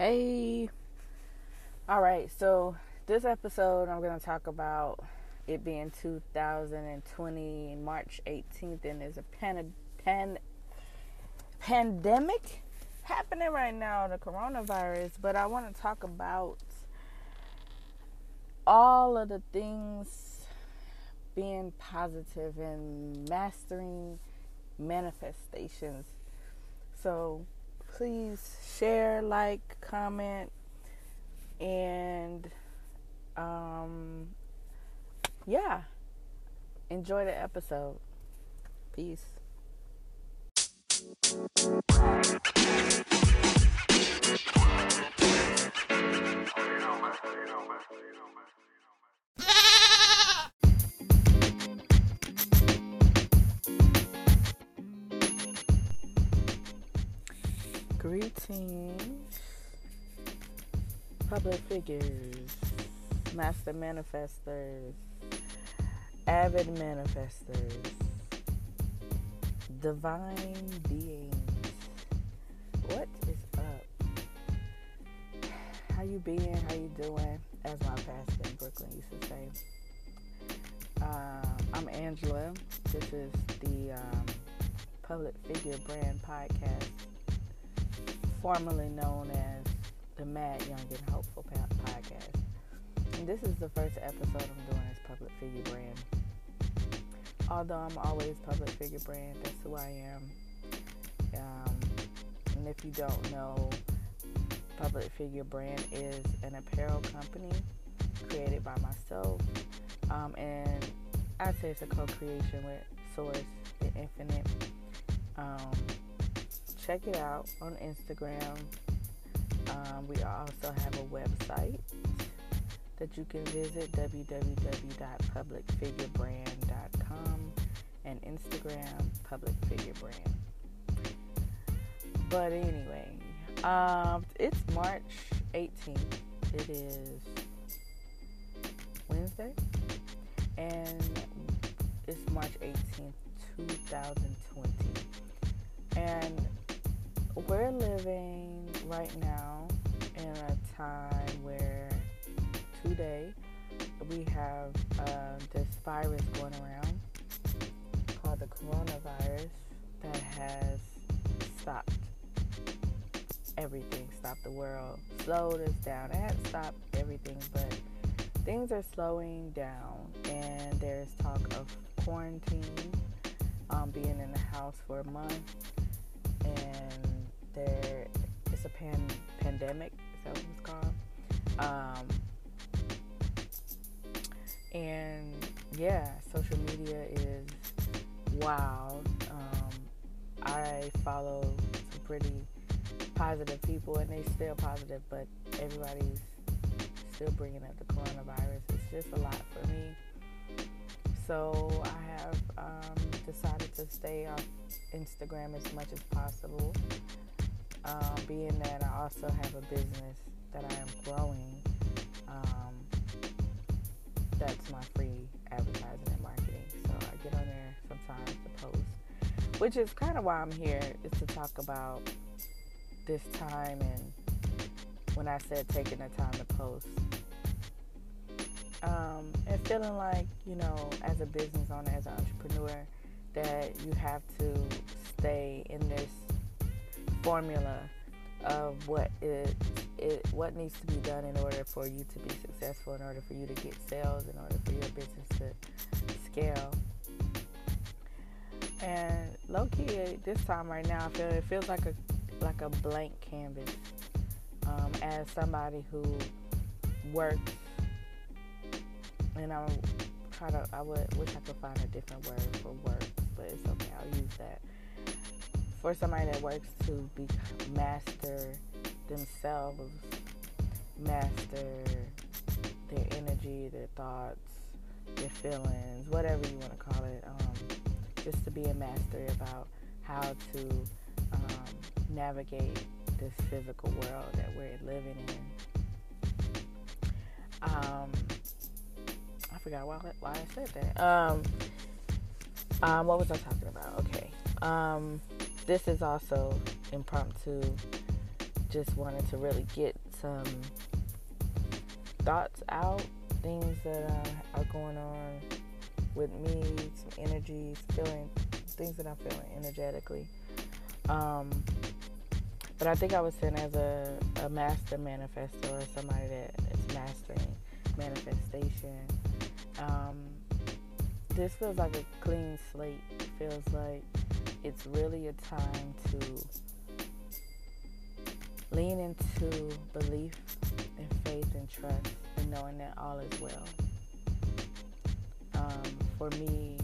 Hey. All right, so this episode I'm going to talk about it being 2020 March 18th and there's a pan, pan, pandemic happening right now, the coronavirus, but I want to talk about all of the things being positive and mastering manifestations. So please share, like, comment, and um, yeah, enjoy the episode. Peace. Greetings, public figures, master manifestors, avid manifestors, divine beings. What is up? How you being? How you doing? As my pastor in Brooklyn used to say. Uh, I'm Angela. This is the um, Public Figure Brand Podcast formerly known as the Mad Young and Hopeful podcast. And this is the first episode I'm doing as Public Figure Brand. Although I'm always Public Figure Brand, that's who I am. Um, and if you don't know, Public Figure Brand is an apparel company created by myself. Um, and I say it's a co-creation with Source, the Infinite. Um, check it out on Instagram. Um, we also have a website that you can visit www.publicfigurebrand.com and Instagram publicfigurebrand. But anyway, um, it's March 18th. It is Wednesday, and it's March 18th, 2020. And we're living right now in a time where today we have uh, this virus going around called the coronavirus that has stopped everything, stopped the world, slowed us down. It hasn't stopped everything, but things are slowing down, and there's talk of quarantine, um, being in the house for a month, and there it's a pan pandemic. Is that what it's called? Um, and yeah, social media is wild. Um, I follow some pretty positive people, and they still positive, but everybody's still bringing up the coronavirus. It's just a lot for me. So I have um, decided to stay off Instagram as much as possible um, being that I also have a business that I am growing, um, that's my free advertising and marketing. So I get on there sometimes to post, which is kind of why I'm here, is to talk about this time and when I said taking the time to post. Um, and feeling like, you know, as a business owner, as an entrepreneur, that you have to stay in this formula of what it, it what needs to be done in order for you to be successful, in order for you to get sales, in order for your business to scale. And low key, this time right now, I feel it feels like a like a blank canvas. Um, as somebody who works, and I'm try to, I would wish I could find a different word for work, but it's okay. I'll use that for somebody that works to be master themselves, master their energy, their thoughts, their feelings, whatever you want to call it, um, just to be a master about how to um, navigate this physical world that we're living in. Um, I forgot why, why I said that. Um, um, what was I talking about? Okay. Um, this is also impromptu just wanted to really get some thoughts out, things that uh, are going on with me, some energies, feeling things that I'm feeling energetically. Um, but I think I was sent as a, a master manifestor or somebody that is mastering manifestation. Um, this feels like a clean slate. It feels like it's really a time to lean into belief and faith and trust and knowing that all is well. Um, for me,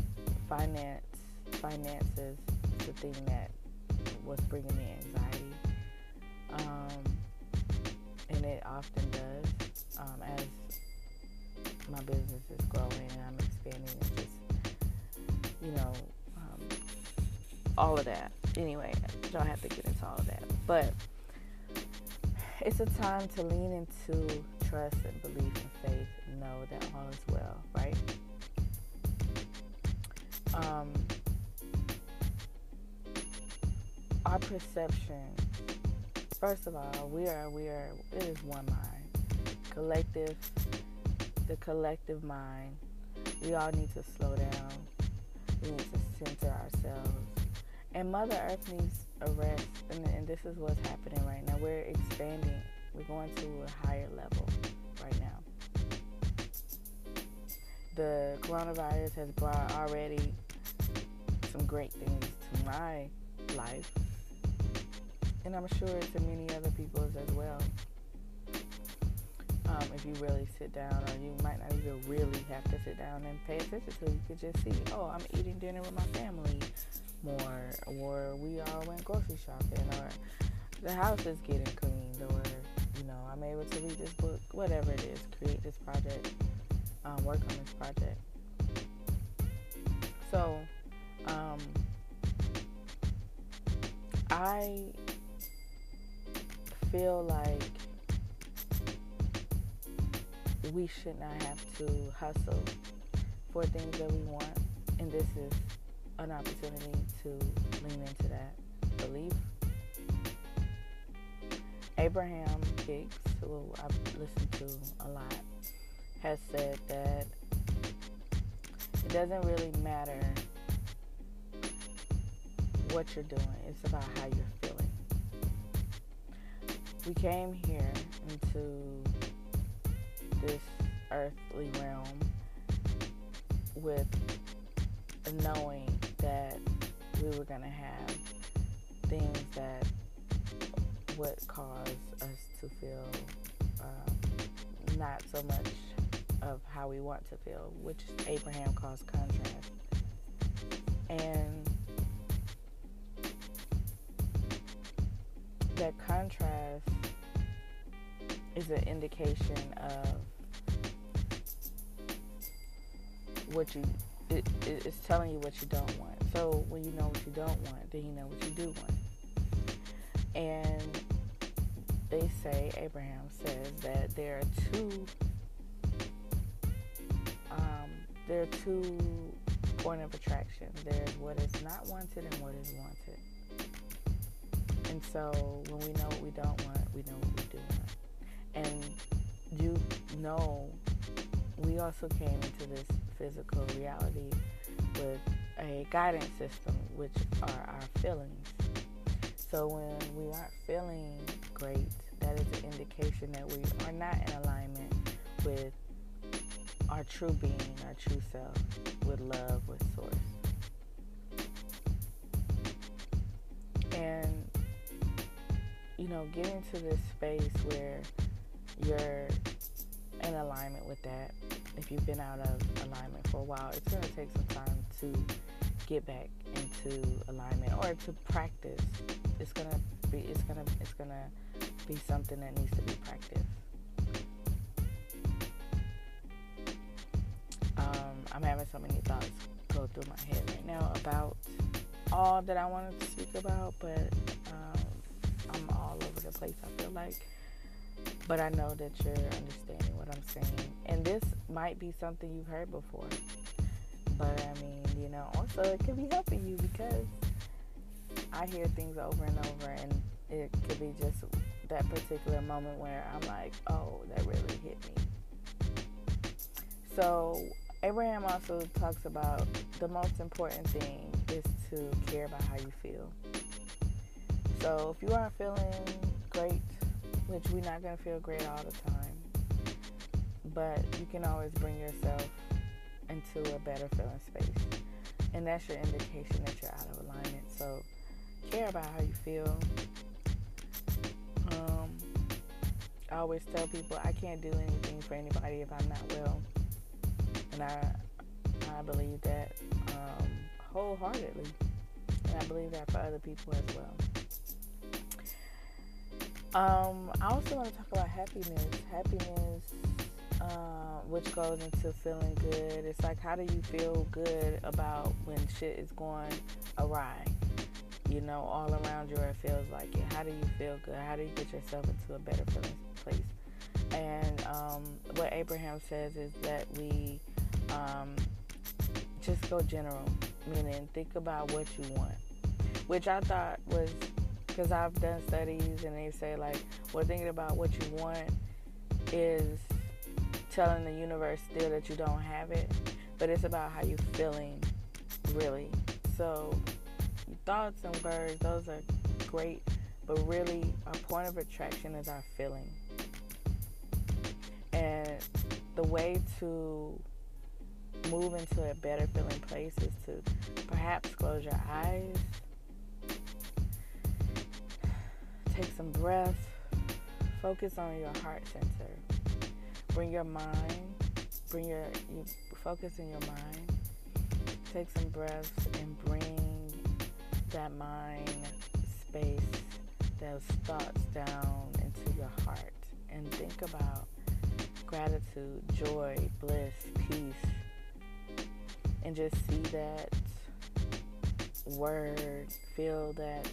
finance, finances, the thing that was bringing me anxiety, um, and it often does um, as my business is growing and I'm expanding and just, you know, um, all of that. Anyway, I don't have to get into all of that, but it's a time to lean into trust and belief and faith and know that all is well, right? Um, our perception, first of all, we are, we are, it is one mind. Collective, the collective mind, we all need to slow down. We need to center ourselves. And Mother Earth needs a rest. And, and this is what's happening right now. We're expanding. We're going to a higher level right now. The coronavirus has brought already some great things to my life. And I'm sure to many other people's as well. Um, if you really sit down, or you might not even really have to sit down and pay attention to, you could just see, oh, I'm eating dinner with my family more, or we all went grocery shopping, or the house is getting cleaned, or you know, I'm able to read this book, whatever it is, create this project, um, work on this project. So, um, I feel like we should not have to hustle for things that we want, and this is an opportunity to lean into that belief. Abraham Hicks, who I've listened to a lot, has said that it doesn't really matter what you're doing, it's about how you're feeling. We came here into this earthly realm with knowing that we were going to have things that would cause us to feel um, not so much of how we want to feel, which Abraham calls contrast. And that contrast is an indication of what you it, it's telling you what you don't want. So when you know what you don't want, then you know what you do want. And they say, Abraham says that there are two, um, there are two point of attraction. There's what is not wanted and what is wanted. And so when we know what we don't want, we know what we do want. And you know, we also came into this physical reality with a guidance system, which are our feelings. So when we aren't feeling great, that is an indication that we are not in alignment with our true being, our true self, with love, with source. And you know, getting to this space where you're in alignment with that if you've been out of alignment for a while, it's going to take some time to get back into alignment or to practice. It's going to be it's going to it's going to be something that needs to be practiced. Um, I'm having so many thoughts go through my head right now about all that I wanted to speak about, but um, I'm all over the place. I feel like but I know that you're understanding what I'm saying. And this might be something you've heard before. But I mean, you know, also it could be helping you because I hear things over and over and it could be just that particular moment where I'm like, oh, that really hit me. So, Abraham also talks about the most important thing is to care about how you feel. So, if you aren't feeling great, which we're not going to feel great all the time, but you can always bring yourself into a better feeling space. And that's your indication that you're out of alignment. So, care about how you feel. Um, I always tell people I can't do anything for anybody if I'm not well, and I I believe that um, wholeheartedly, and I believe that for other people as well. Um, I also want to talk about happiness. Happiness, uh, which goes into feeling good. It's like how do you feel good about when shit is going awry? you know, all around you, it feels like it. How do you feel good? How do you get yourself into a better feeling place? And um, what Abraham says is that we um, just go general, meaning think about what you want, which I thought was because I've done studies and they say like, well, thinking about what you want is telling the universe still that you don't have it, but it's about how you're feeling, really. So thoughts and words, those are great, but really our point of attraction is our feeling. And the way to move into a better feeling place is to perhaps close your eyes, take some breath, focus on your heart center, bring your mind, bring your you focus in your mind, take some breaths and bring that mind space, those thoughts down into your heart. And think about gratitude, joy, bliss, peace, and just see that word, feel that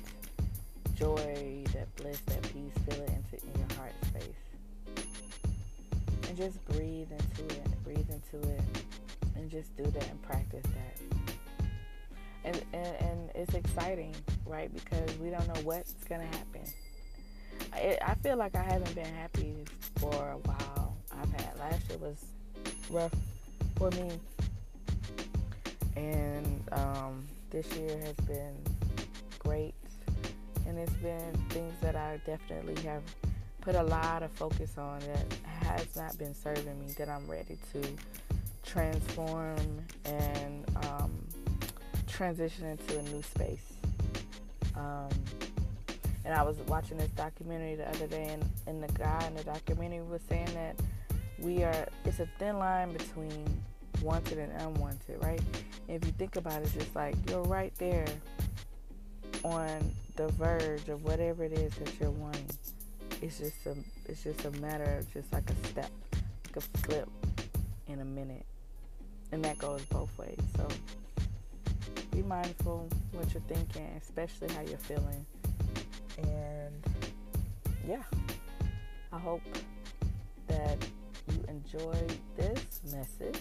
joy, that bliss, that peace, feel it into in your heart space. And just breathe into it, breathe into it, and just do that and practice that and, and, and it's exciting, right? Because we don't know what's gonna happen. I, I feel like I haven't been happy for a while. I've had last year was rough for me, and um, this year has been great, and it's been things that I definitely have put a lot of focus on that has not been serving me that I'm ready to transform and um, transition into a new space. Um, and I was watching this documentary the other day, and, and the guy in the documentary was saying that we are, it's a thin line between wanted and unwanted, right? And if you think about it, it's just like you're right there on the verge of whatever it is that you're wanting. It's just a, it's just a matter of just like a step, like a flip in a minute, and that goes both ways. So be mindful what you're thinking, especially how you're feeling. And yeah, I hope that you enjoyed this message